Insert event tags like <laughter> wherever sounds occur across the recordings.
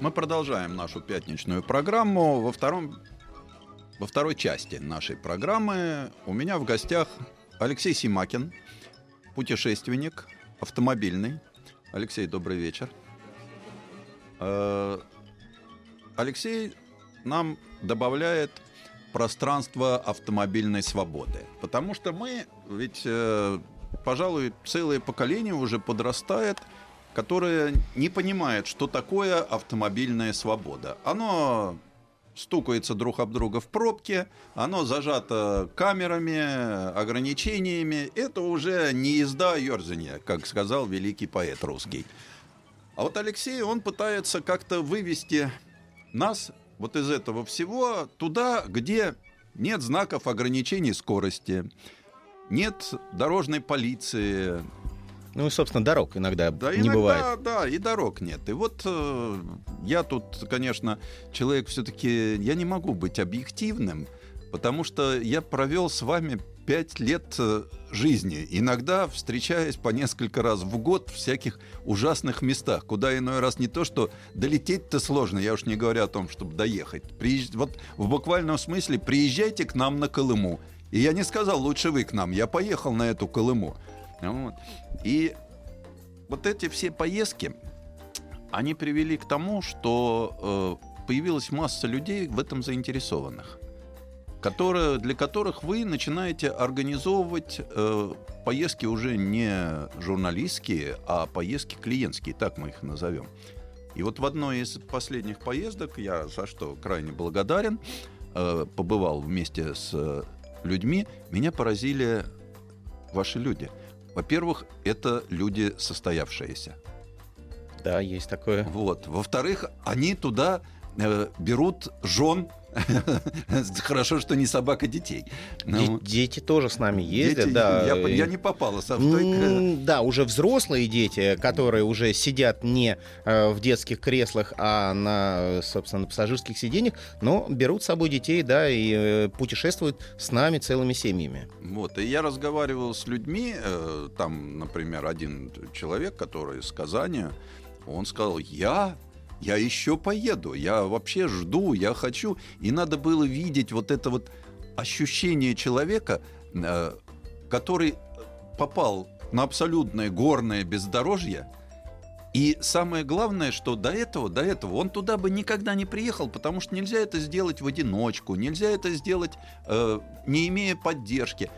Мы продолжаем нашу пятничную программу. Во, втором, во второй части нашей программы у меня в гостях Алексей Симакин, путешественник, автомобильный. Алексей, добрый вечер. Э, Алексей нам добавляет пространство автомобильной свободы. Потому что мы, ведь, э, пожалуй, целое поколение уже подрастает, которое не понимает, что такое автомобильная свобода. Оно стукается друг об друга в пробке, оно зажато камерами, ограничениями. Это уже не езда, а ерзанье, как сказал великий поэт русский. А вот Алексей, он пытается как-то вывести нас вот из этого всего туда, где нет знаков ограничений скорости, нет дорожной полиции. Ну и, собственно, дорог иногда Да, не иногда, бывает. да, и дорог нет. И вот э, я тут, конечно, человек все-таки, я не могу быть объективным, потому что я провел с вами пять лет э, жизни, иногда встречаясь по несколько раз в год в всяких ужасных местах, куда иной раз не то, что долететь-то сложно, я уж не говорю о том, чтобы доехать. Приезж- Вот в буквальном смысле приезжайте к нам на Колыму. И я не сказал, лучше вы к нам, я поехал на эту Колыму. Вот. И вот эти все поездки, они привели к тому, что э, появилась масса людей в этом заинтересованных, которые, для которых вы начинаете организовывать э, поездки уже не журналистские, а поездки клиентские, так мы их назовем. И вот в одной из последних поездок, я за что крайне благодарен, э, побывал вместе с людьми, меня поразили ваши люди. Во-первых, это люди состоявшиеся. Да, есть такое. Вот. Во-вторых, они туда берут жен. <laughs> Хорошо, что не собака детей. Де- Ну, дети тоже с нами ездят, дети- да. я, я не попала со в той, э, Да, уже взрослые дети, которые уже сидят не э, в детских креслах, а на, собственно, на пассажирских сиденьях, но берут с собой детей, да, и э, путешествуют с нами целыми семьями. Вот, и я разговаривал с людьми, э, там, например, один человек, который из Казани, он сказал, я, я еще поеду, я вообще жду, я хочу. И надо было видеть вот это вот ощущение человека, э, который попал на абсолютное горное бездорожье, и самое главное, что до этого, до этого он туда бы никогда не приехал, потому что нельзя это сделать в одиночку, нельзя это сделать, э, не имея поддержки.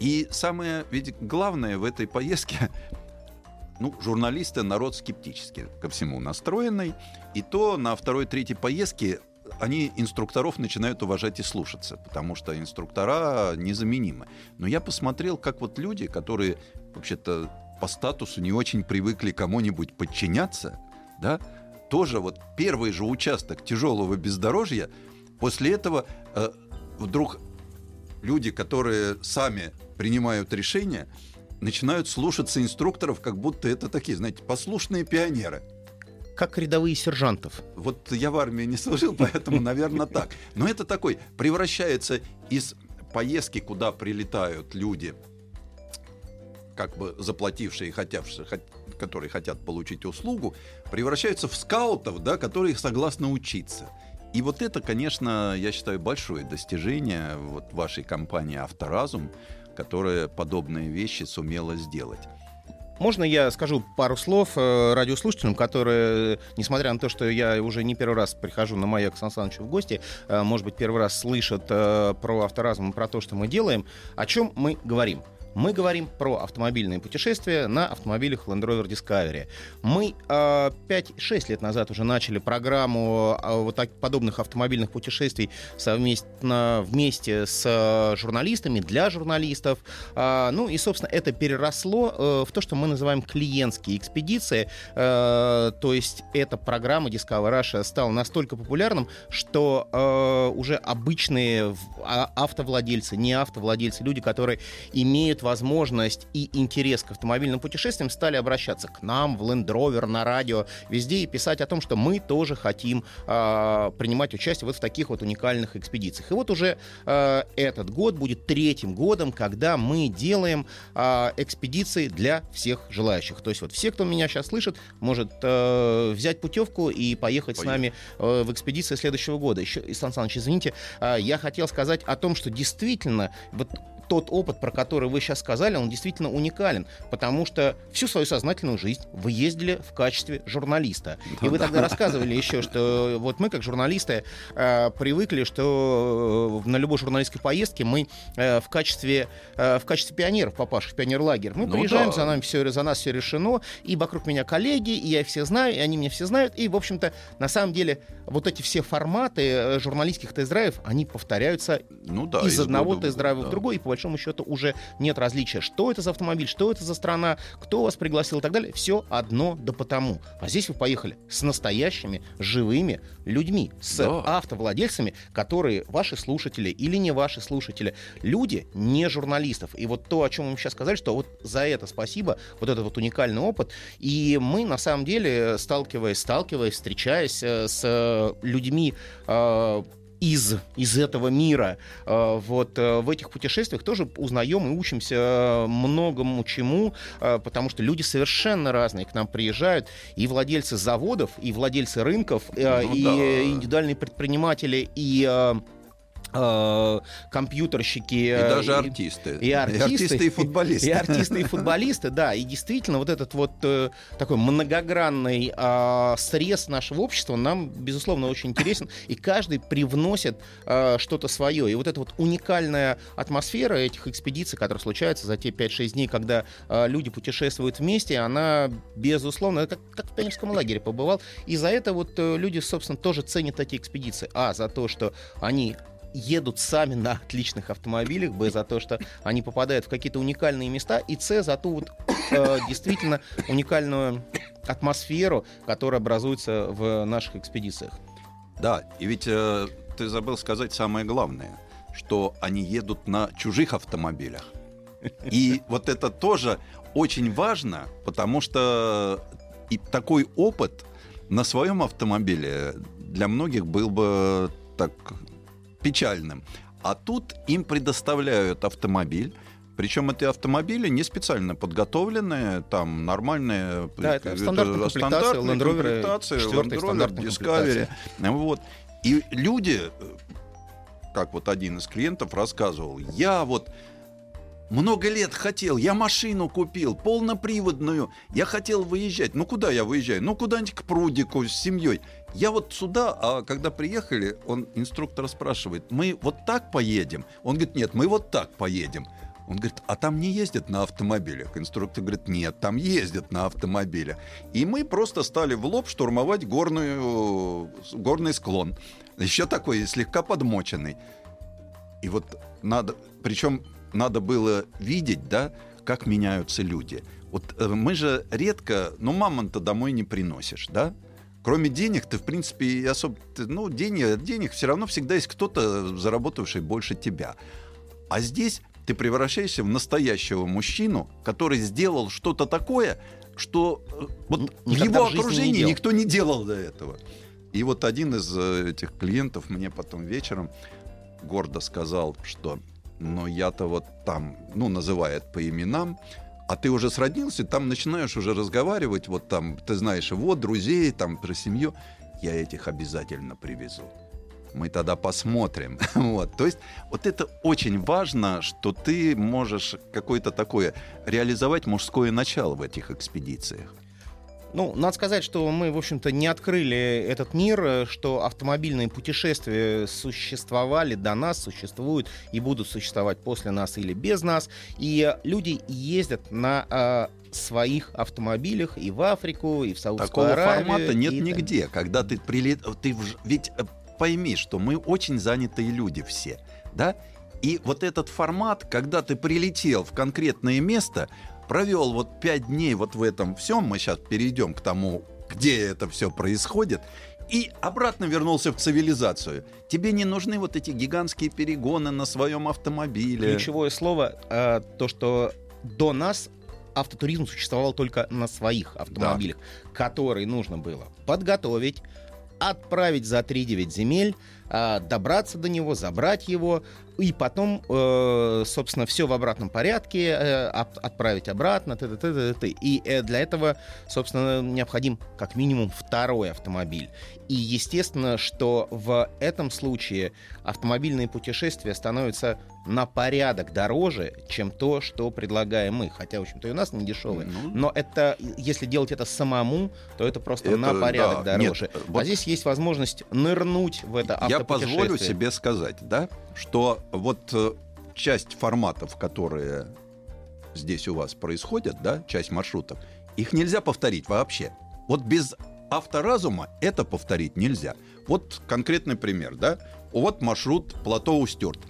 И самое ведь главное в этой поездке, ну, журналисты народ скептически ко всему настроенный, и то на второй-третьей поездке они инструкторов начинают уважать и слушаться, потому что инструктора незаменимы. Но я посмотрел, как вот люди, которые вообще-то по статусу не очень привыкли кому-нибудь подчиняться, да, тоже вот первый же участок тяжелого бездорожья, после этого э, вдруг люди, которые сами принимают решения, начинают слушаться инструкторов, как будто это такие, знаете, послушные пионеры. Как рядовые сержантов. Вот я в армии не служил, поэтому, наверное, так. Но это такой, превращается из поездки, куда прилетают люди, как бы заплатившие, и хотявшие, которые хотят получить услугу, превращаются в скаутов, да, которые согласны учиться. И вот это, конечно, я считаю, большое достижение вот вашей компании «Авторазум», которая подобные вещи сумела сделать. Можно я скажу пару слов э, радиослушателям, которые, несмотря на то, что я уже не первый раз прихожу на маяк Сан Санычу в гости, э, может быть, первый раз слышат э, про авторазм и про то, что мы делаем, о чем мы говорим? Мы говорим про автомобильные путешествия на автомобилях Land Rover Discovery. Мы э, 5-6 лет назад уже начали программу э, вот так, подобных автомобильных путешествий совместно вместе с э, журналистами, для журналистов. Э, ну и, собственно, это переросло э, в то, что мы называем клиентские экспедиции. Э, то есть эта программа Discover Russia стала настолько популярным, что э, уже обычные а, автовладельцы, не автовладельцы, люди, которые имеют возможность и интерес к автомобильным путешествиям, стали обращаться к нам в Land Rover, на радио, везде и писать о том, что мы тоже хотим э, принимать участие вот в таких вот уникальных экспедициях. И вот уже э, этот год будет третьим годом, когда мы делаем э, экспедиции для всех желающих. То есть вот все, кто меня сейчас слышит, может э, взять путевку и поехать Поехали. с нами э, в экспедиции следующего года. Еще, Ислам Александрович, извините, э, я хотел сказать о том, что действительно вот тот опыт, про который вы сейчас сказали, он действительно уникален, потому что всю свою сознательную жизнь вы ездили в качестве журналиста. И вы тогда рассказывали еще, что вот мы, как журналисты, э, привыкли, что э, на любой журналистской поездке мы э, в качестве, э, в качестве пионеров, попавших в пионерлагерь, мы ну, приезжаем, да. за, нами все, за нас все решено, и вокруг меня коллеги, и я их все знаю, и они меня все знают, и, в общем-то, на самом деле, вот эти все форматы э, журналистских тест-драйвов, они повторяются ну, да, из, из одного тест-драйва да. в другой, и большому счету уже нет различия, что это за автомобиль, что это за страна, кто вас пригласил и так далее. Все одно да потому. А здесь вы поехали с настоящими живыми людьми, с да. автовладельцами, которые ваши слушатели или не ваши слушатели. Люди не журналистов. И вот то, о чем мы сейчас сказали, что вот за это спасибо, вот этот вот уникальный опыт. И мы, на самом деле, сталкиваясь, сталкиваясь, встречаясь э, с людьми, э, из, из этого мира. Э, вот э, в этих путешествиях тоже узнаем и учимся э, многому чему, потому что люди совершенно разные к нам приезжают, и владельцы заводов, и владельцы рынков, ну, и да. индивидуальные предприниматели, и компьютерщики. И даже артисты. И, и артисты. И артисты и футболисты. И артисты и футболисты, да. И действительно, вот этот вот э, такой многогранный э, срез нашего общества нам, безусловно, очень интересен. И каждый привносит э, что-то свое. И вот эта вот уникальная атмосфера этих экспедиций, которые случаются за те 5-6 дней, когда э, люди путешествуют вместе, она, безусловно, как, как в пионерском лагере побывал. И за это вот э, люди, собственно, тоже ценят такие экспедиции. А, за то, что они едут сами на отличных автомобилях, б, за то, что они попадают в какие-то уникальные места, и с, за ту вот э, действительно уникальную атмосферу, которая образуется в наших экспедициях. Да, и ведь э, ты забыл сказать самое главное, что они едут на чужих автомобилях. И вот это тоже очень важно, потому что и такой опыт на своем автомобиле для многих был бы так печальным. А тут им предоставляют автомобиль, причем эти автомобили не специально подготовленные, там нормальные да, это стандартная комплектация, Rover, Land Rover Discovery. Вот. И люди, как вот один из клиентов рассказывал, я вот много лет хотел, я машину купил, полноприводную, я хотел выезжать. Ну куда я выезжаю? Ну куда-нибудь к прудику с семьей. Я вот сюда, а когда приехали, он инструктор спрашивает, мы вот так поедем? Он говорит, нет, мы вот так поедем. Он говорит, а там не ездят на автомобилях? Инструктор говорит, нет, там ездят на автомобилях. И мы просто стали в лоб штурмовать горную, горный склон. Еще такой слегка подмоченный. И вот надо, причем надо было видеть, да, как меняются люди. Вот э, мы же редко, ну, мамонта домой не приносишь, да? Кроме денег, ты, в принципе, особо... Ну, денег, денег все равно всегда есть кто-то, заработавший больше тебя. А здесь ты превращаешься в настоящего мужчину, который сделал что-то такое, что э, вот в его в окружении не никто не делал до этого. И вот один из э, этих клиентов мне потом вечером гордо сказал, что но я-то вот там, ну, называет по именам, а ты уже сроднился, там начинаешь уже разговаривать, вот там, ты знаешь, вот, друзей, там, про семью, я этих обязательно привезу. Мы тогда посмотрим. <laughs> вот. То есть вот это очень важно, что ты можешь какое-то такое реализовать мужское начало в этих экспедициях. Ну, надо сказать, что мы, в общем-то, не открыли этот мир, э, что автомобильные путешествия существовали до нас, существуют и будут существовать после нас или без нас. И люди ездят на э, своих автомобилях и в Африку, и в Саудовскую Такого Аравию. формата нет и нигде. Когда ты прилет... Ты в- Ведь э, пойми, что мы очень занятые люди все, да? И вот этот формат, когда ты прилетел в конкретное место, провел вот пять дней вот в этом всем, мы сейчас перейдем к тому, где это все происходит, и обратно вернулся в цивилизацию. Тебе не нужны вот эти гигантские перегоны на своем автомобиле. Ключевое слово э, то, что до нас автотуризм существовал только на своих автомобилях, которые нужно было подготовить, отправить за 3-9 земель, а, добраться до него, забрать его, и потом, э, собственно, все в обратном порядке э, от- отправить обратно. т.д., т.д., т.д. И э, для этого, собственно, необходим как минимум второй автомобиль. И естественно, что в этом случае автомобильные путешествия становятся на порядок дороже, чем то, что предлагаем мы. Хотя, в общем-то, и у нас не дешевые. Ну, Но это, если делать это самому, то это просто Это, на порядок да, дороже. нет, вот- А здесь есть возможность нырнуть в это Я автопутешествие. позволю себе сказать, да, что вот э, часть форматов, которые здесь у вас происходят, да, часть маршрутов, их нельзя повторить вообще. Вот без авторазума это повторить нельзя. Вот конкретный пример, да. Вот маршрут плато Устюрт.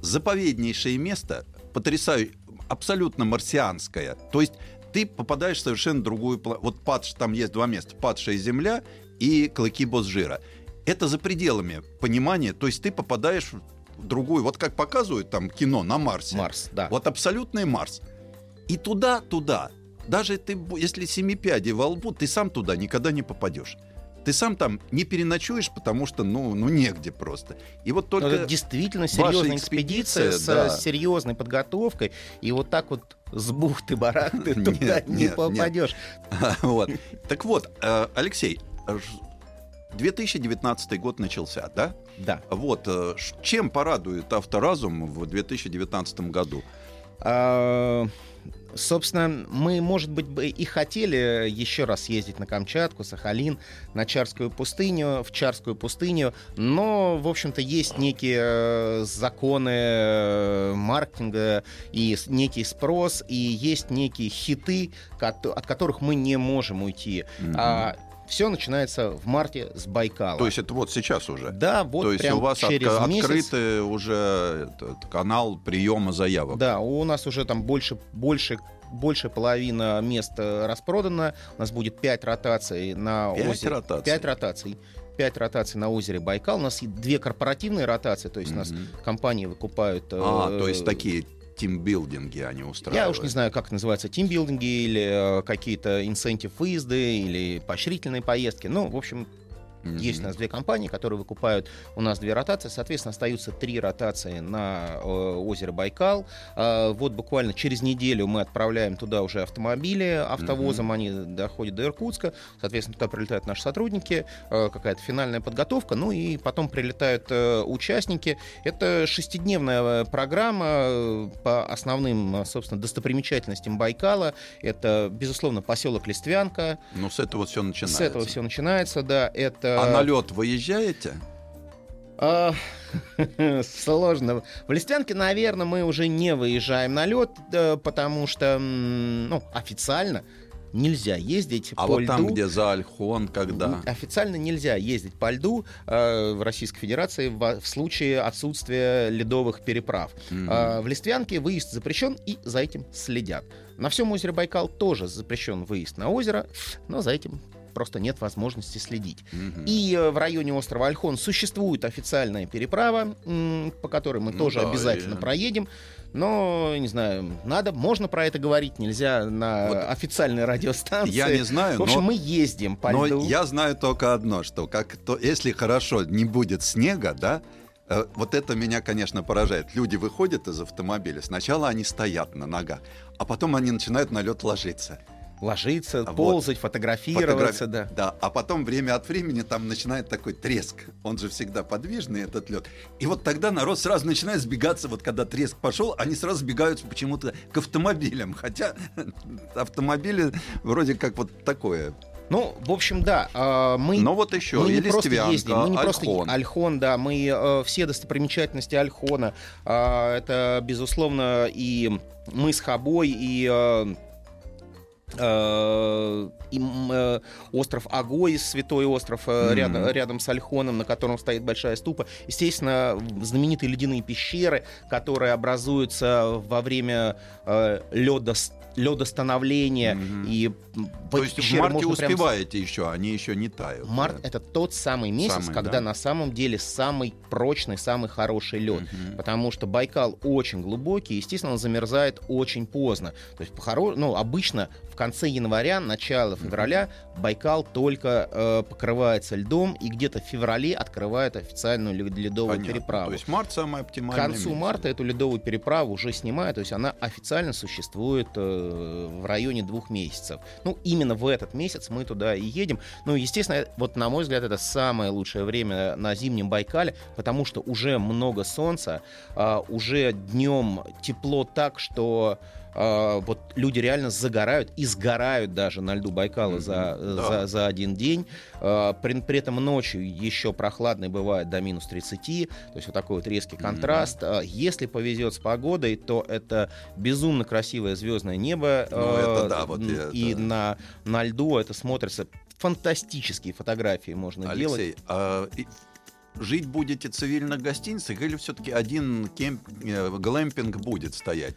Заповеднейшее место, потрясающее, абсолютно марсианское. То есть ты попадаешь в совершенно другую... Вот падш, там есть два места. Падшая земля и клыки Босжира. Это за пределами понимания. То есть ты попадаешь другую... Вот как показывают там кино на Марсе. Марс, да. Вот абсолютный Марс. И туда, туда. Даже ты, если семипяди во лбу, ты сам туда никогда не попадешь. Ты сам там не переночуешь, потому что, ну, ну негде просто. И вот Но только... это действительно серьезная экспедиция, экспедиция, с да. серьезной подготовкой. И вот так вот с бухты-барахты <laughs> Нет, туда не нет, нет. попадешь. <laughs> вот. Так вот, э, Алексей, э, 2019 год начался, да? Да. Вот, э, чем порадует авторазум в 2019 году? А, Собственно, мы, может быть, бы и хотели еще раз ездить на Камчатку, Сахалин, на Чарскую пустыню, в Чарскую пустыню, но, в общем-то, есть некие э, законы э, маркетинга и некий спрос, и есть некие хиты, от которых мы не можем уйти. Мгм. Все начинается в марте с Байкала. То есть это вот сейчас уже? да, вот То есть прям у вас через отка- месяц. открытый уже этот канал приема заявок? Да, у нас уже там больше, больше, больше половина мест э, распродана. У нас будет 5 ротаций на Пять озере. ротаций? 5 ротаций. 5 ротаций на озере Байкал. У нас две корпоративные ротации, то есть у нас компании выкупают... э, А, то есть такие тимбилдинги они устраивают? Я уж не знаю, как это называется, тимбилдинги или э, какие-то инсентив выезды или поощрительные поездки. Ну, в общем, Мгм. есть у нас две компании, которые выкупают у нас две ротации. Соответственно, остаются три ротации на э, озеро Байкал. А, вот буквально через неделю мы отправляем туда уже автомобили автовозом. Они доходят до Иркутска. Соответственно, туда прилетают наши сотрудники. э, какая-то финальная подготовка. Ну и потом прилетают э, участники. Это шестидневная э, программа э, по основным, э, собственно, достопримечательностям Байкала. Это, безусловно, поселок Листвянка. Ну, с этого все начинается. С этого все начинается, да. Это А на лед выезжаете? А, <laughs> Сложно. В Листвянке, наверное, мы уже не выезжаем на лед, потому что, ну, официально нельзя ездить А по вот льду. там, где за Альхон, когда? Официально нельзя ездить по льду э, в Российской Федерации в, в случае отсутствия ледовых переправ. А, в Листвянке выезд запрещен и за этим следят. На всем озере Байкал тоже запрещен выезд на озеро, но за этим просто нет возможности следить. Мгм. И э, в районе острова Альхон существует официальная переправа, по которой мы Ну тоже да, обязательно и- проедем. Но, не знаю, надо, можно про это говорить, нельзя на Вот официальной радиостанции. Я не знаю, В общем, но, мы ездим по но льду. я знаю только одно, что как то, если хорошо не будет снега, да, э, вот это меня, конечно, поражает. Люди выходят из автомобиля, сначала они стоят на ногах, а потом они начинают на лед ложиться. Ложиться, Вот. ползать, фотографироваться, Фотограф- да. Да, а потом время от времени там начинает такой треск. Он же всегда подвижный, этот лед. И вот тогда народ сразу начинает сбегаться, вот когда треск пошел, они сразу сбегаются почему-то к автомобилям. Хотя <laughs> автомобили вроде как вот такое Ну, в общем, да, э, мы, Но вот еще мы не просто ездим, мы не просто Ольхон. Альхон, да, мы э, все достопримечательности Альхона, э, это, безусловно, и мы с Хабой, и э, и, м, э, остров Агоис, святой остров, э, Мгм. рядом, рядом с Альхоном, на котором стоит большая ступа. Естественно, знаменитые ледяные пещеры, которые образуются во время э, лёдос- лёдостановления. Мгм. И То есть в марте можно прям успеваете еще, они еще не тают. Март да? это тот самый месяц, Самый, когда да? на самом деле самый прочный, самый хороший лед. Мгм. Потому что Байкал очень глубокий, естественно, он замерзает очень поздно. То есть, ну, обычно в конце января, начало февраля Байкал только э, покрывается льдом, и где-то в феврале открывает официальную лед- ледовую Понятно. переправу. То есть март самый К оптимальный концу месяц. марта эту ледовую переправу уже снимают, то есть она официально существует э, в районе двух месяцев. Ну, именно в этот месяц мы туда и едем. Ну, естественно, вот на мой взгляд, это самое лучшее время на зимнем Байкале, потому что уже много солнца, а, уже днем тепло так, что а, вот люди реально загорают и сгорают даже на льду Байкала за, Да. за, за один день. А, При, при этом ночью еще прохладный бывает до минус 30, то есть вот такой вот резкий контраст. А, Если повезет с погодой, то это безумно красивое звездное небо. Ну, а, это да, вот я- И это- на, на льду это смотрится фантастические фотографии можно делать. Алексей, а жить будете в гостиницах или все-таки один кемп, э, глэмпинг будет стоять?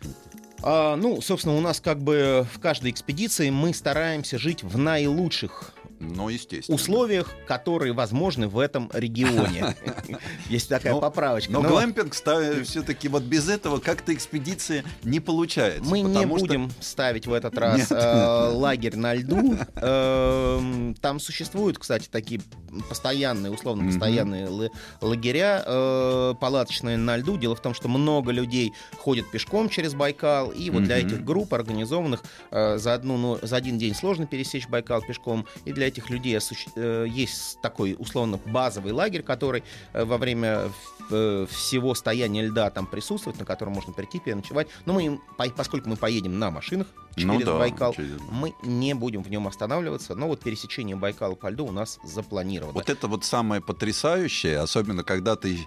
А, ну, собственно, у нас как бы в каждой экспедиции мы стараемся жить в наилучших Ну, естественно. условиях, которые возможны в этом регионе. <laughs> Есть такая Но- поправочка. Но Но глэмпинг все-таки вот без этого как-то экспедиция не получается. Мы не будем ставить в этот раз э, лагерь на льду. Эм, Там существуют, кстати, такие постоянные, условно постоянные ла- лагеря э, палаточные на льду. Дело в том, что много людей ходят пешком через Байкал, и вот для этих групп организованных э, за, одну, но- за один день сложно пересечь Байкал пешком, и для этих людей э, есть такой условно базовый лагерь, который э, во время э, всего стояния льда там присутствует, на котором можно прийти переночевать. Но мы, поскольку мы поедем на машинах Ну через да, Байкал, через- мы не будем в нем останавливаться, но вот пересечение Байкала по льду у нас запланировано. Вот это вот самое потрясающее, особенно когда ты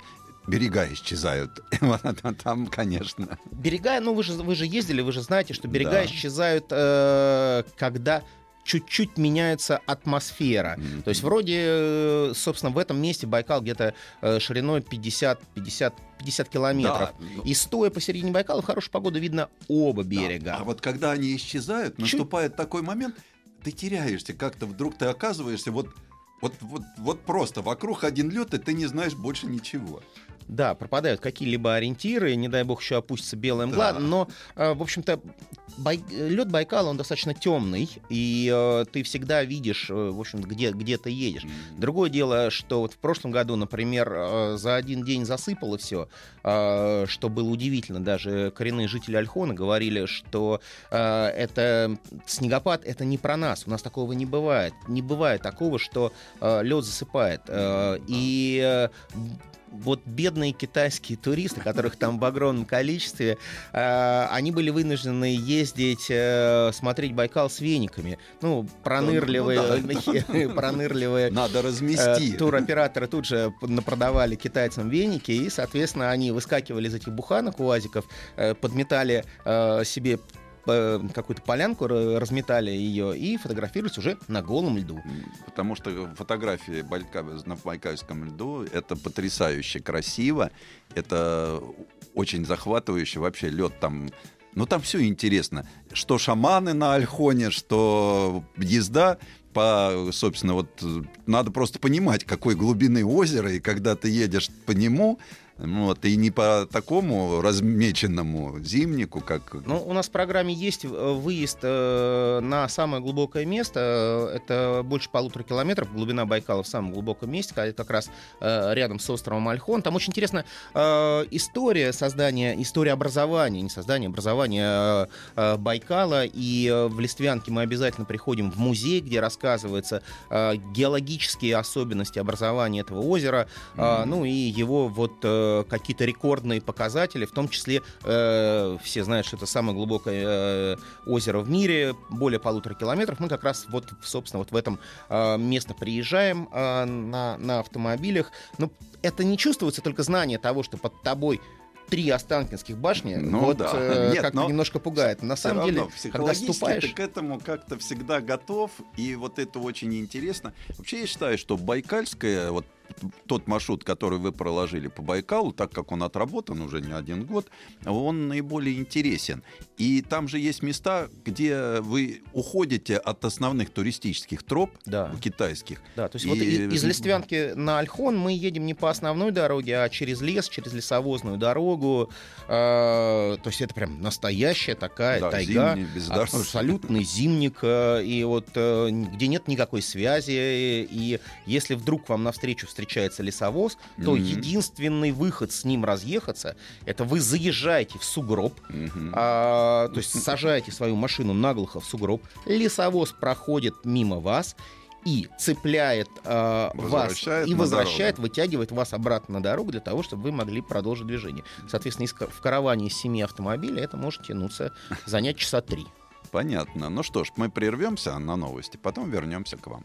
берега исчезают. <laughs> Там, конечно. Берега, ну вы же, вы же ездили, вы же знаете, что берега Да. исчезают, э, когда чуть-чуть меняется атмосфера. Мгм. То есть вроде, э, собственно, в этом месте Байкал где-то э, шириной 50, 50, 50 километров. Да, И стоя посередине Байкала, в хорошую погоду видно оба да. берега. А вот когда они исчезают, Чуть- наступает такой момент, ты теряешься как-то, вдруг ты оказываешься вот вот, вот, вот просто вокруг один лед, и ты не знаешь больше ничего. Да, пропадают какие-либо ориентиры, не дай бог еще опустится белая мгла, Да. но, э, в общем-то, Бай... лед Байкала, он достаточно темный, и э, ты всегда видишь, э, в общем где, где ты едешь. Другое дело, что вот в прошлом году, например, э, за один день засыпало все, что было удивительно. Даже коренные жители Альхона говорили, что э, это снегопад это не про нас. У нас такого не бывает. Не бывает такого, что лед засыпает. Э, И э, вот бедные китайские туристы, которых там в огромном количестве, э, они были вынуждены ездить, э, смотреть Байкал с вениками. Ну, пронырливые, <laughs> пронырливые Надо э, размести. туроператоры тут же напродавали китайцам веники, и, соответственно, они выскакивали из этих буханок, уазиков, подметали себе какую-то полянку, ра- разметали ее и фотографировались уже на голом льду. Потому что фотографии на Байкальском льду это потрясающе красиво, это очень захватывающе. Вообще лед там, ну там все интересно. Что шаманы на Альхоне, что езда по, собственно, вот надо просто понимать, какой глубины озера, и когда ты едешь по нему, вот, и не по такому размеченному зимнику, как... Ну, у нас в программе есть э, выезд э, на самое глубокое место. Э, Это больше полутора километров. Глубина Байкала в самом глубоком месте, ка- как раз э, рядом с островом Альхон. Там очень интересна э, история создания, история образования, не создания, образования э, э, Байкала. И э, в Листвянке мы обязательно приходим в музей, где рассказываются э, геологические особенности образования этого озера. А, Мгм. ну и его вот э, э, какие-то рекордные показатели, в том числе э, все знают, что это самое глубокое э, озеро в мире, более полутора километров. Мы как раз вот, собственно, вот в этом э, место приезжаем э, на, на автомобилях. Но это не чувствуется только знание того, что под тобой три Останкинских башни, Ну вот да. э, Нет, как-то но немножко пугает. На самом деле, когда ступаешь... ты к этому как-то всегда готов, и вот это очень интересно. Вообще я считаю, что Байкальская, вот тот маршрут, который вы проложили по Байкалу, так как он отработан уже не один год, он наиболее интересен. И там же есть места, где вы уходите от основных туристических троп Да. китайских. Да, то есть И- вот из Листвянки на Альхон мы едем не по основной дороге, а через лес, через лесовозную дорогу. Э, то есть это прям настоящая такая Да, тайга. зимний. Абсолютный зимник. э, И вот э, где нет никакой связи. И если вдруг вам навстречу встречается лесовоз, то Мгм. единственный выход с ним разъехаться, это вы заезжаете в сугроб, Мгм. а, то есть сажаете свою машину наглухо в сугроб, лесовоз проходит мимо вас и цепляет а, вас и возвращает, дорогу. вытягивает вас обратно на дорогу для того, чтобы вы могли продолжить движение. Соответственно, в караване из семи автомобилей это может тянуться, занять часа три. Понятно. Ну что ж, мы прервемся на новости, потом вернемся к вам.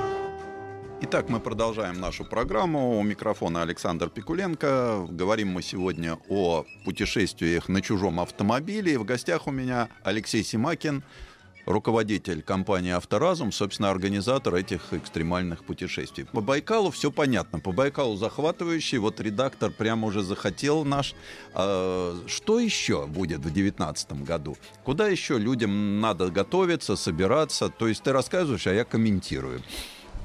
Итак, мы продолжаем нашу программу. У микрофона Александр Пикуленко. Говорим мы сегодня о путешествиях на чужом автомобиле. В гостях у меня Алексей Симакин, руководитель компании «Авторазум», собственно, организатор этих экстремальных путешествий. По Байкалу все понятно. По Байкалу захватывающий. Вот редактор прямо уже захотел наш. А, Что еще будет в 2019 году? Куда еще людям надо готовиться, собираться? То есть ты рассказываешь, а я комментирую.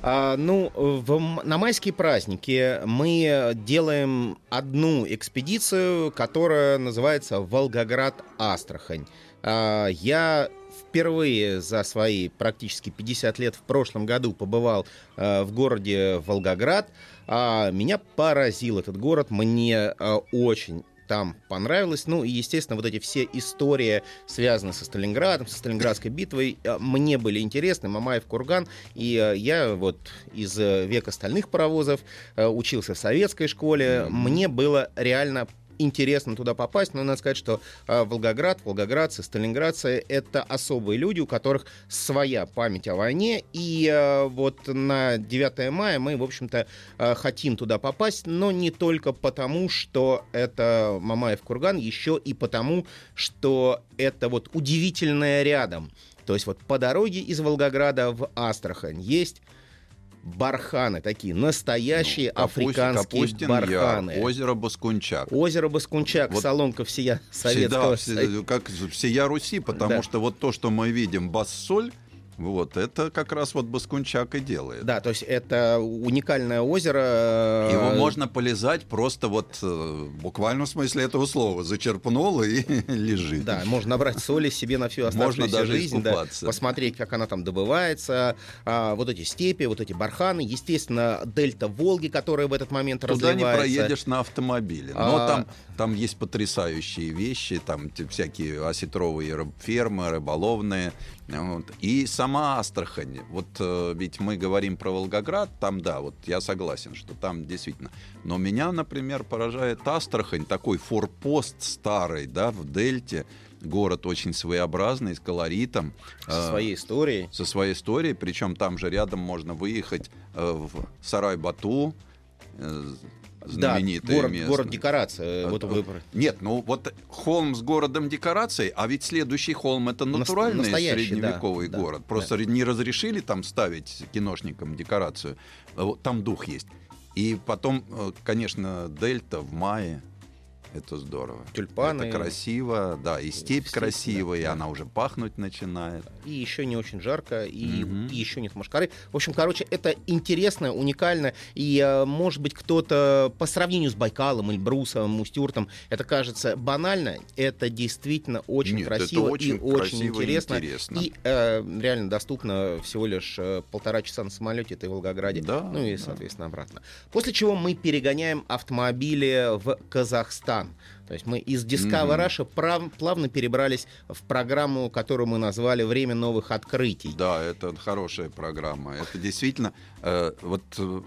А, ну, в на майские праздники мы делаем одну экспедицию, которая называется Волгоград-Астрахань. А, я впервые за свои практически 50 лет в прошлом году побывал э, в городе Волгоград. А, меня поразил этот город, мне э, очень там понравилось. Ну и, естественно, вот эти все истории, связанные со Сталинградом, со Сталинградской битвой, э, мне были интересны. Мамаев курган. И э, я вот из э, века стальных паровозов учился в советской школе. Мне было реально интересно туда попасть, но надо сказать, что э, Волгоград, волгоградцы, сталинградцы — это особые люди, у которых своя память о войне, и э, вот на 9 мая мы, в общем-то, э, хотим туда попасть, но не только потому, что это Мамаев курган, еще и потому, что это вот удивительное рядом. То есть вот по дороге из Волгограда в Астрахань есть барханы, такие настоящие Ну, африканские Капустин барханы. Яр, озеро Баскунчак. Озеро Баскунчак, Вот солонка всея Советского Союза. как всея Руси, потому Да. что вот то, что мы видим, бас-соль, вот, это как раз вот Баскунчак и делает. Да, то есть это уникальное озеро. э, Его можно полезать просто вот э, буквально в смысле этого слова. Зачерпнул и <laughs> лежит. Да, можно набрать соли себе на всю Можно оставшуюся даже жизнь, да, искупаться. посмотреть, как она там добывается, а, вот эти степи, вот эти барханы, естественно, дельта Волги, которая в этот момент Туда не разливается. проедешь на автомобиле. Но А. там, там есть потрясающие вещи, там всякие осетровые фермы, рыболовные. Вот. И сама Астрахань. Вот э, ведь мы говорим про Волгоград, там да, вот я согласен, что там действительно. Но меня, например, поражает Астрахань, такой форпост старый, да, в Дельте. Город очень своеобразный, с колоритом. Со Э, своей историей. со своей историей, причем там же рядом можно выехать э, в Сарай-Бату, э, знаменитое да, город, место. город декорация. Э, Вот э, вы... Нет, ну вот холм с городом декораций, а ведь следующий холм это натуральный настоящий, средневековый да, город. да, Просто не разрешили там ставить киношникам декорацию. А вот Там дух есть. И потом, э, конечно, Дельта в мае. Это здорово. Тюльпаны. Это красиво, да, и степь красивая, и она уже пахнуть начинает. и еще не очень жарко, и, Мгм. и еще нет машкары. В общем, короче, это интересно, уникально, и, э, может быть, кто-то по сравнению с Байкалом, Эльбрусом, Устюртом, это кажется банально, это действительно очень Нет, это красиво очень и очень красиво и интересно. интересно. И э, реально доступно всего лишь э, полтора часа на самолете, это в Волгограде, Да, ну и, да. соответственно, обратно. После чего мы перегоняем автомобили в Казахстан. То есть мы из Discover Мгм. Russia прав- плавно перебрались в программу, которую мы назвали «Время новых открытий». Да, это хорошая программа. Это действительно, э, вот э,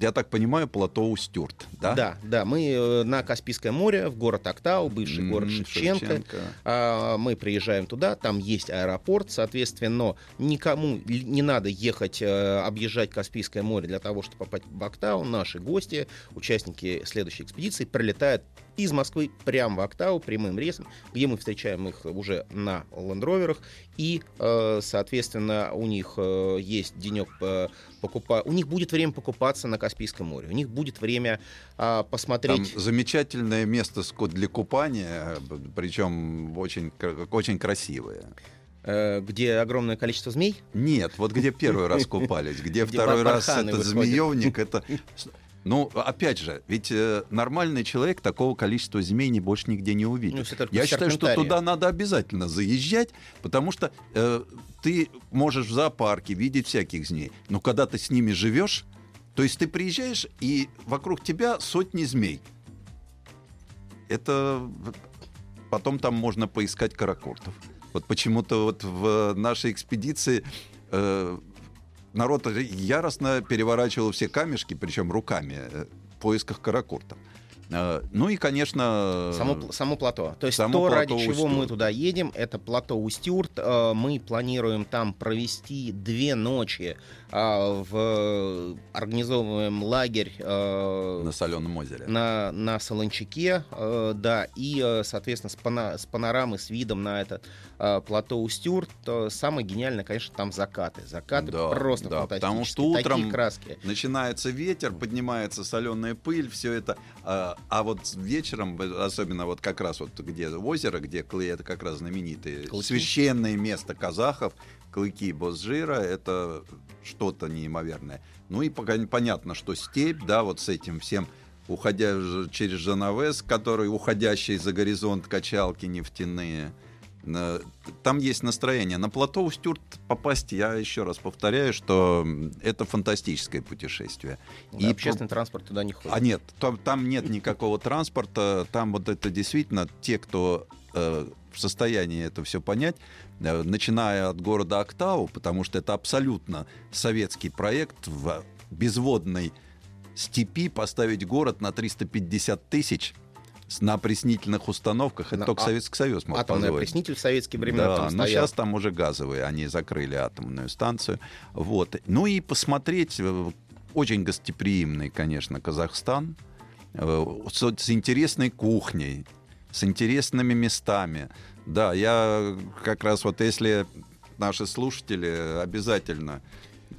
я так понимаю, плато Устюрт, да? Да, да, мы э, на Каспийское море, в город Актау, бывший М, город Шевченко. А, Мы приезжаем туда, там есть аэропорт, соответственно, но никому не надо ехать, э, объезжать Каспийское море для того, чтобы попасть в Актау. Наши гости, участники следующей экспедиции, прилетают из Москвы прямо в Актау прямым рейсом, где мы встречаем их уже на лендроверах. И, э, соответственно, у них э, есть денек покупать. У них будет время покупаться на Каспийском море. У них будет время а, Там посмотреть. замечательное место для купания, причем очень, очень красивое. э, где огромное количество змей. Нет, вот где первый раз купались, где второй раз этот змеевник, это... <laughs> Ну, опять же, ведь э, нормальный человек такого количества змей не больше нигде не Ну, увидит. только Я считаю, что туда надо обязательно заезжать, потому что э, ты можешь в зоопарке видеть всяких змей, но когда ты с ними живешь, то есть ты приезжаешь, и вокруг тебя сотни змей. Это потом там можно поискать каракуртов. Вот почему-то вот в нашей экспедиции э, народ яростно переворачивал все камешки, причем руками, э, в поисках каракуртов. Э, ну и, конечно... Само, пл- само плато. То есть само то, плато ради чего Устюрт. мы туда едем, это плато Устюрт. Э, Мы планируем там провести две ночи. а, В организовываем лагерь э, на соленом озере. на, на Солончаке, э, да, и, э, соответственно, с, пана- с панорамой, с видом на это э, плато Устюрт. Самое гениальное, конечно, там закаты. Закаты Да, просто да, фантастические. потому что утром Такие краски. Начинается ветер, поднимается соленая пыль, все это. А, вот вечером, особенно вот как раз вот где озеро, где клы, это как раз знаменитое Клыки. священное место казахов, клыки Бозжира, это что-то неимоверное. Ну и пока понятно, что степь, да, вот с этим всем уходя через Жанавес, который уходящий за горизонт качалки нефтяные. Там есть настроение. На плато Устюрт попасть, я еще раз повторяю, что это фантастическое путешествие. Да, И общественный транспорт туда не ходит. а нет, там, там нет никакого транспорта. Там вот это действительно те, кто э, в состоянии это все понять, э, начиная от города Октау, потому что это абсолютно советский проект в безводной степи поставить город на 350 тысяч на опреснительных установках. Это На только а- Советский Союз мог Атомный позволить. опреснитель в советские времена Да, там но стоял. сейчас там уже газовые, они закрыли атомную станцию. Вот. Ну и посмотреть, э, очень гостеприимный, конечно, Казахстан, э, с, с интересной кухней, с интересными местами. Да, я как раз вот если наши слушатели обязательно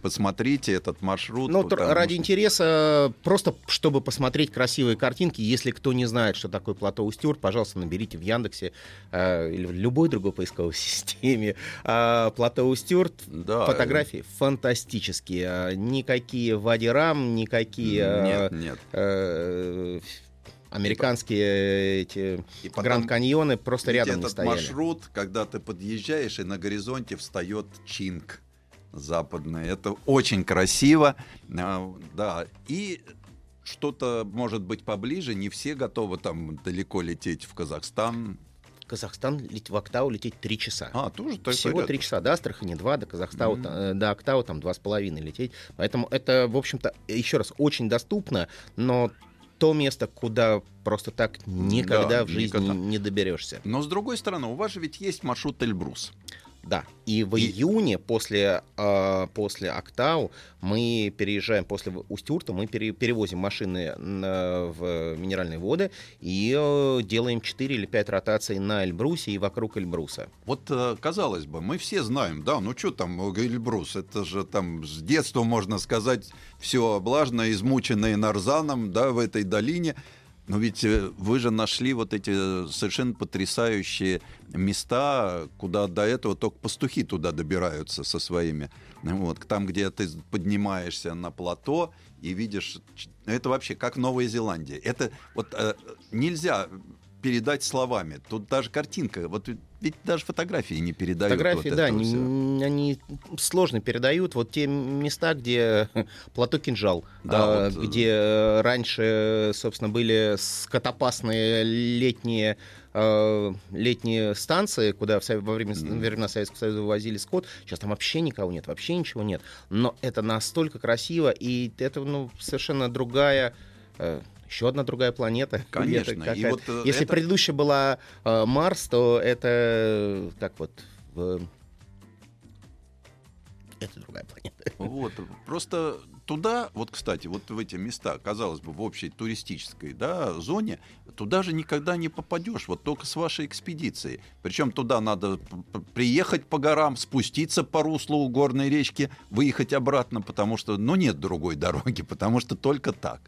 посмотрите этот маршрут. Ну, ради что- интереса, просто чтобы посмотреть красивые картинки, если кто не знает, что такое плато Устюрт, пожалуйста, наберите в Яндексе э, или в любой другой поисковой <laughs> системе э, плато Устюрт. Да, Фотографии фантастические. Э, Никакие вадирам, никакие э, Нет, нет. э, американские эти И потом- Гранд Каньоны просто рядом не этот стояли. маршрут, когда ты подъезжаешь, и на горизонте встает Чинг западный. Это очень красиво. А, Да. И что-то может быть поближе. Не все готовы там далеко лететь в Казахстан. Казахстан в Актау лететь три часа. А, тоже так Всего порядок. три часа до Астрахани, два до Казахстана, Мгм. э, до Октау там два с половиной лететь. Поэтому это, в общем-то, еще раз, очень доступно, но то место, куда просто так никогда Да, в жизни никогда. не доберешься. Но с другой стороны, у вас же ведь есть маршрут Эльбрус. Да. И в И- июне после, э, после Актау мы переезжаем, после Устюрта мы пере- перевозим машины на- в минеральные воды и э, делаем 4 или 5 ротаций на Эльбрусе и вокруг Эльбруса. Вот, э, казалось бы, мы все знаем, да, ну что там э, Эльбрус, это же там с детства, можно сказать, все облажно, измученное нарзаном, да, в этой долине. Но ведь э, вы же нашли вот эти совершенно потрясающие места, куда до этого только пастухи туда добираются со своими. Вот, там, где ты поднимаешься на плато и видишь... Это вообще как Новая Зеландия. Это вот э, нельзя передать словами. Тут даже картинка, вот ведь даже фотографии не передают. Фотографии, вот да, они, они сложно передают. Вот те места, где <laughs> плато кинжал, да, а, вот... Э, где раньше, собственно, были скотопасные летние э, летние станции, куда во время, во времена Советского Союза вывозили скот. Сейчас там вообще никого нет, вообще ничего нет. Но это настолько красиво, и это ну, совершенно другая э, еще одна другая планета. <laughs> Конечно. И вот э, Если это... предыдущая была э, Марс, то это как вот в... это другая планета. <laughs> Вот просто туда, вот, кстати, вот в эти места, казалось бы, в общей туристической да, зоне, туда же никогда не попадешь, вот только с вашей экспедицией. Причем туда надо приехать по горам, спуститься по руслу горной речки, выехать обратно, потому что, ну, нет другой дороги, <laughs> потому что только так.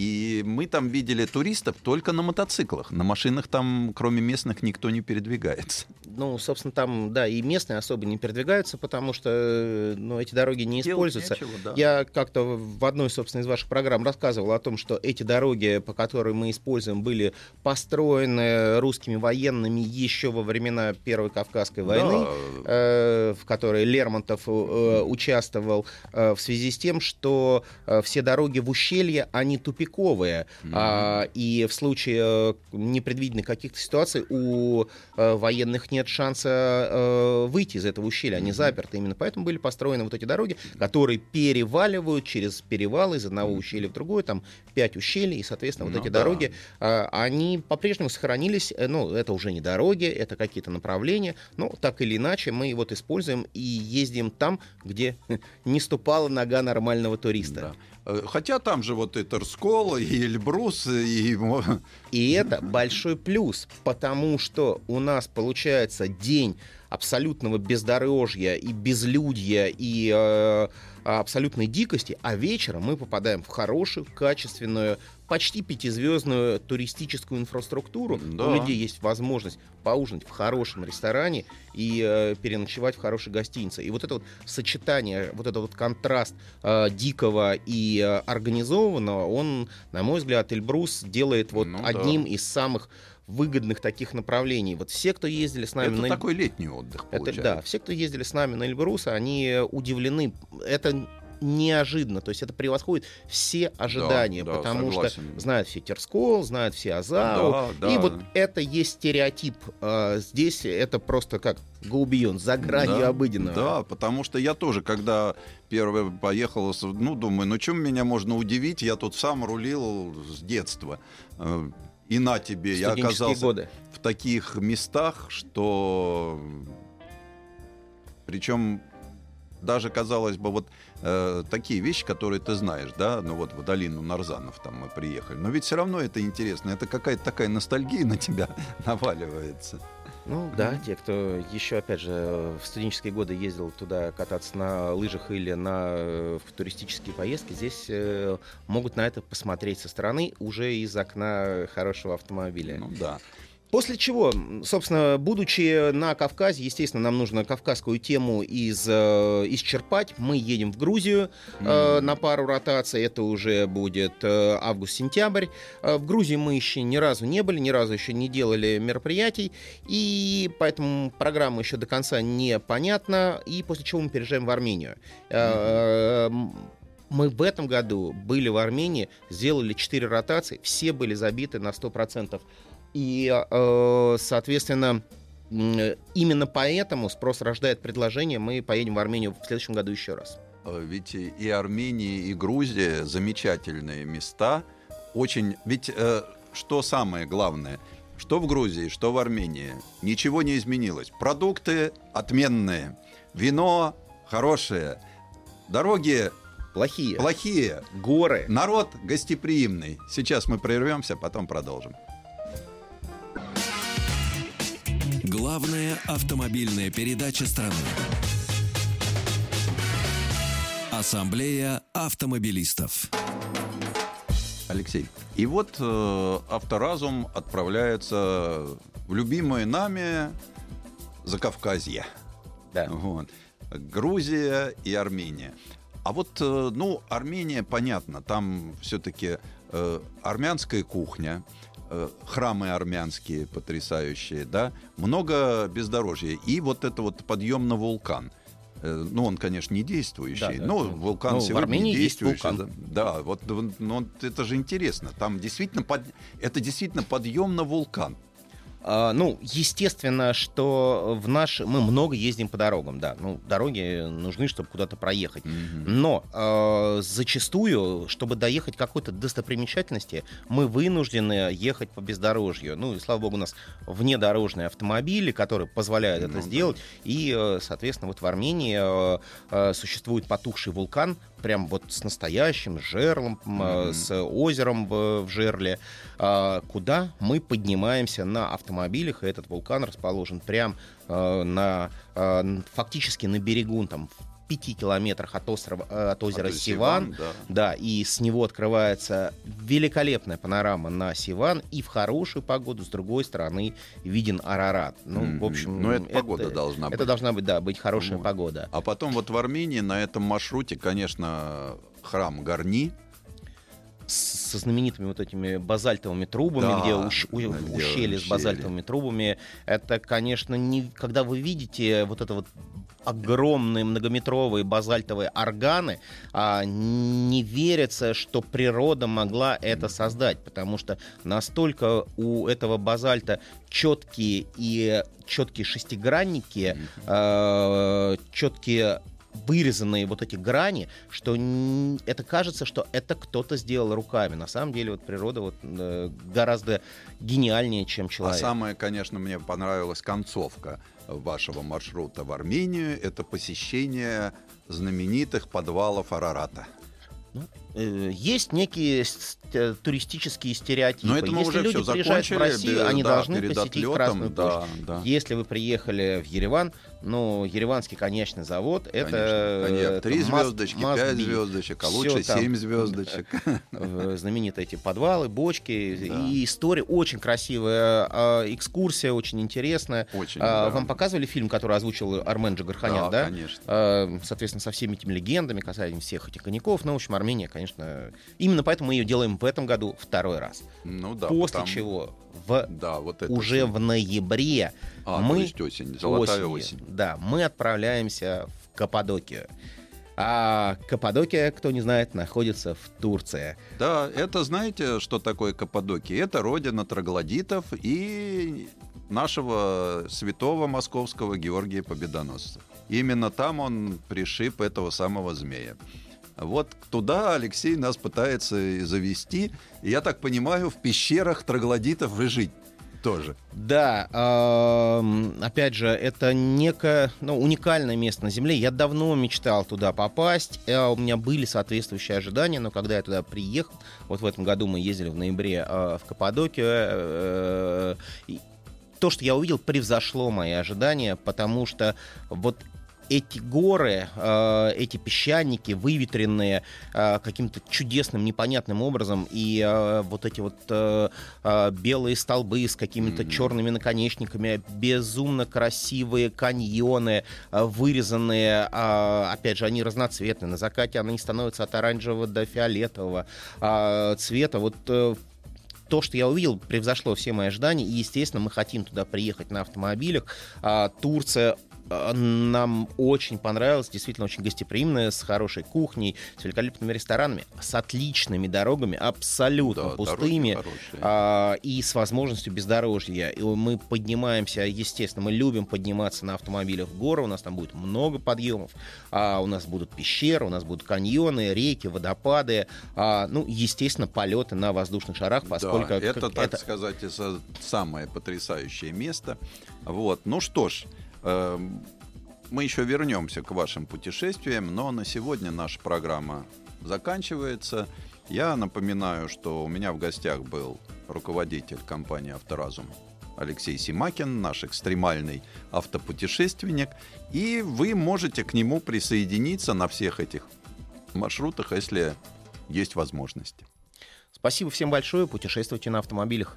И мы там видели туристов только на мотоциклах. На машинах там, кроме местных, никто не передвигается. Ну, собственно, там, да, и местные особо не передвигаются, потому что ну, эти дороги не Делать используются. Нечего, да. Я как-то в одной, собственно, из ваших программ рассказывал о том, что эти дороги, по которым мы используем, были построены русскими военными еще во времена Первой Кавказской войны, да. э, в которой Лермонтов э, участвовал, э, в связи с тем, что э, все дороги в ущелье, они тупиковые тупиковые. Mm-hmm. А, и в случае э, непредвиденных каких-то ситуаций у а, военных нет шанса а, выйти из этого ущелья. Они mm-hmm. заперты. Именно поэтому были построены вот эти дороги, которые переваливают через перевалы из одного mm-hmm. ущелья в другое. Там пять ущелий, и, соответственно, вот ну, эти да. дороги, а, они по-прежнему сохранились. Ну, это уже не дороги, это какие-то направления. Но так или иначе мы вот используем и ездим там, где <laughs> не ступала нога нормального туриста. Да. Э, хотя там же вот и Торскол, и Эльбрус, и... И это большой плюс, потому что у нас получается день абсолютного бездорожья и безлюдья и э, абсолютной дикости, а вечером мы попадаем в хорошую, качественную, почти пятизвездную туристическую инфраструктуру. Да. У людей есть возможность поужинать в хорошем ресторане и э, переночевать в хорошей гостинице. И вот это вот сочетание, вот этот вот контраст э, дикого и э, организованного, он, на мой взгляд, Эльбрус делает вот ну, одним да. из самых выгодных таких направлений. Вот все, кто ездили с нами это на... такой летний отдых, это, Да, все, кто ездили с нами на Эльбрус, они удивлены. Это неожиданно. То есть это превосходит все ожидания, да, потому согласен. что знают все Терскол, знают все Азау. Да, да. И вот это есть стереотип. А, здесь это просто как Гоубион, за гранью да, обыденного. Да, потому что я тоже, когда первый поехал, ну, думаю, ну, чем меня можно удивить? Я тут сам рулил с детства. Э, и на тебе, я оказался годы. в таких местах, что... Причем даже, казалось бы, вот э, такие вещи, которые ты знаешь, да, ну вот в долину Нарзанов там мы приехали, но ведь все равно это интересно, это какая-то такая ностальгия на тебя <laughs> наваливается. Ну да, те, кто еще, опять же, в студенческие годы ездил туда кататься на лыжах или на э, в туристические поездки, здесь э, могут на это посмотреть со стороны уже из окна хорошего автомобиля. Ну да. После чего, собственно, будучи на Кавказе, естественно, нам нужно кавказскую тему из, э, исчерпать. Мы едем в Грузию э, mm. на пару ротаций. Это уже будет э, август-сентябрь. Э, в Грузии мы еще ни разу не были, ни разу еще не делали мероприятий. И поэтому программа еще до конца непонятна. И после чего мы переезжаем в Армению. Mm. Мы в этом году были в Армении, сделали 4 ротации, все были забиты на 100%. И, э, соответственно, именно поэтому спрос рождает предложение. Мы поедем в Армению в следующем году еще раз. Э, ведь и Армения, и Грузия замечательные места. Очень. Ведь э, что самое главное? Что в Грузии, что в Армении. Ничего не изменилось. Продукты отменные. Вино хорошее. Дороги плохие. Плохие. Горы. Народ гостеприимный. Сейчас мы прервемся, потом продолжим. Главная автомобильная передача страны. Ассамблея автомобилистов. Алексей, И вот э, авторазум отправляется в любимое нами Закавказье. Да. Вот. Грузия и Армения. А вот, э, ну, Армения, понятно, там все-таки э, армянская кухня, храмы армянские потрясающие, да, много бездорожья. И вот это вот подъем на вулкан. Э, Ну, он, конечно, не действующий, Да, да. но вулкан Ну, в сегодня Армении есть действующий. вулкан. Да, Да, вот ну, это же интересно. Там действительно под... это действительно подъем на вулкан. А, ну, естественно, что в наш... мы много ездим по дорогам, да. Ну, дороги нужны, чтобы куда-то проехать. Но э, зачастую, чтобы доехать к какой-то достопримечательности, мы вынуждены ехать по бездорожью. Ну, и слава богу, у нас внедорожные автомобили, которые позволяют Ну это да. сделать. И, э, соответственно, вот в Армении э, э, существует потухший вулкан, прям вот с настоящим жерлом, Мгм. с озером в, в жерле, э, куда мы поднимаемся на автомобилях, и этот вулкан расположен прям э, на фактически на берегу, там, пяти километрах от, острова, э, от озера то есть Сиван. да. Да, и с него открывается великолепная панорама на Сиван, и в хорошую погоду, с другой стороны, виден Арарат. Ну, Мгм. в общем... Ну, это погода должна Это быть. должна быть, да, быть хорошая Вот. погода. А потом вот в Армении на этом маршруте, конечно, храм Гарни. С- со знаменитыми вот этими базальтовыми трубами, Да, где, уш- у- где ущелье с ущелье. базальтовыми трубами. Это, конечно, не когда вы видите вот это вот огромные многометровые базальтовые органы, а, не верится, что природа могла это создать, потому что настолько у этого базальта четкие и четкие шестигранники, э, четкие вырезанные вот эти грани, что это кажется, что это кто-то сделал руками. На самом деле вот природа вот, э, гораздо гениальнее, чем А человек. самое, конечно, мне понравилась концовка вашего маршрута в Армению. Это посещение знаменитых подвалов Арарата. Э, Есть некие э, туристические стереотипы. Но это мы Если уже люди все приезжают закончили. в Россию, они да, должны посетить отлетом, Красную площадь. да, да. Если вы приехали в Ереван, ну, Ереванский конечный завод, это... Конечно. Три звездочки, пять звездочек, а лучше семь звездочек. <laughs> Э, знаменитые эти подвалы, бочки. Да. И история очень красивая, а, экскурсия очень интересная. Очень. А, да. Вам показывали фильм, который озвучил Армен Джигарханян, да? конечно. А, Соответственно, со всеми этими легендами касательно всех этих коньяков. Ну, в общем, Армения, конечно... Именно поэтому мы ее делаем в этом году второй раз. Ну да. После там- чего в, Да, вот это уже всё. в ноябре А, мы... то есть осень, золотая осенью, осень. Да, мы отправляемся в Каппадокию. А Каппадокия, кто не знает, находится в Турции. Да, это знаете, что такое Каппадокия? Это родина троглодитов и нашего святого московского Георгия Победоносца. Именно там он пришиб этого самого змея. Вот туда Алексей нас пытается завести. Я так понимаю, в пещерах троглодитов и жить тоже. Да, ам, опять же, это некое ну, уникальное место на Земле. Я давно мечтал туда попасть. э, У меня были соответствующие ожидания, но когда я туда приехал, вот в этом году мы ездили в ноябре э, в Каппадокию, э, и то, что я увидел, превзошло мои ожидания, потому что вот эти горы, э, эти песчаники, выветренные э, каким-то чудесным, непонятным образом, и э, вот эти вот э, э, белые столбы с какими-то Мгм. черными наконечниками, безумно красивые каньоны, э, вырезанные, э, опять же, они разноцветные. На закате они становятся от оранжевого до фиолетового э, цвета. Вот э, то, что я увидел, превзошло все мои ожидания. И, естественно, мы хотим туда приехать на автомобилях. А, Турция а, нам очень понравилась, действительно очень гостеприимная, с хорошей кухней, с великолепными ресторанами, с отличными дорогами, абсолютно Да, пустыми. А, и с возможностью бездорожья. И мы поднимаемся, естественно, мы любим подниматься на автомобилях в горы, у нас там будет много подъемов, а у нас будут пещеры, у нас будут каньоны, реки, водопады, а, ну, естественно, полеты на воздушных шарах, поскольку да, это, как- так сказать, это самое потрясающее место. Вот. Ну что ж, мы еще вернемся к вашим путешествиям, но на сегодня наша программа заканчивается. Я напоминаю, что у меня в гостях был руководитель компании «Авторазум» Алексей Симакин, наш экстремальный автопутешественник. И вы можете к нему присоединиться на всех этих маршрутах, если есть возможность. Спасибо всем большое. Путешествуйте на автомобилях.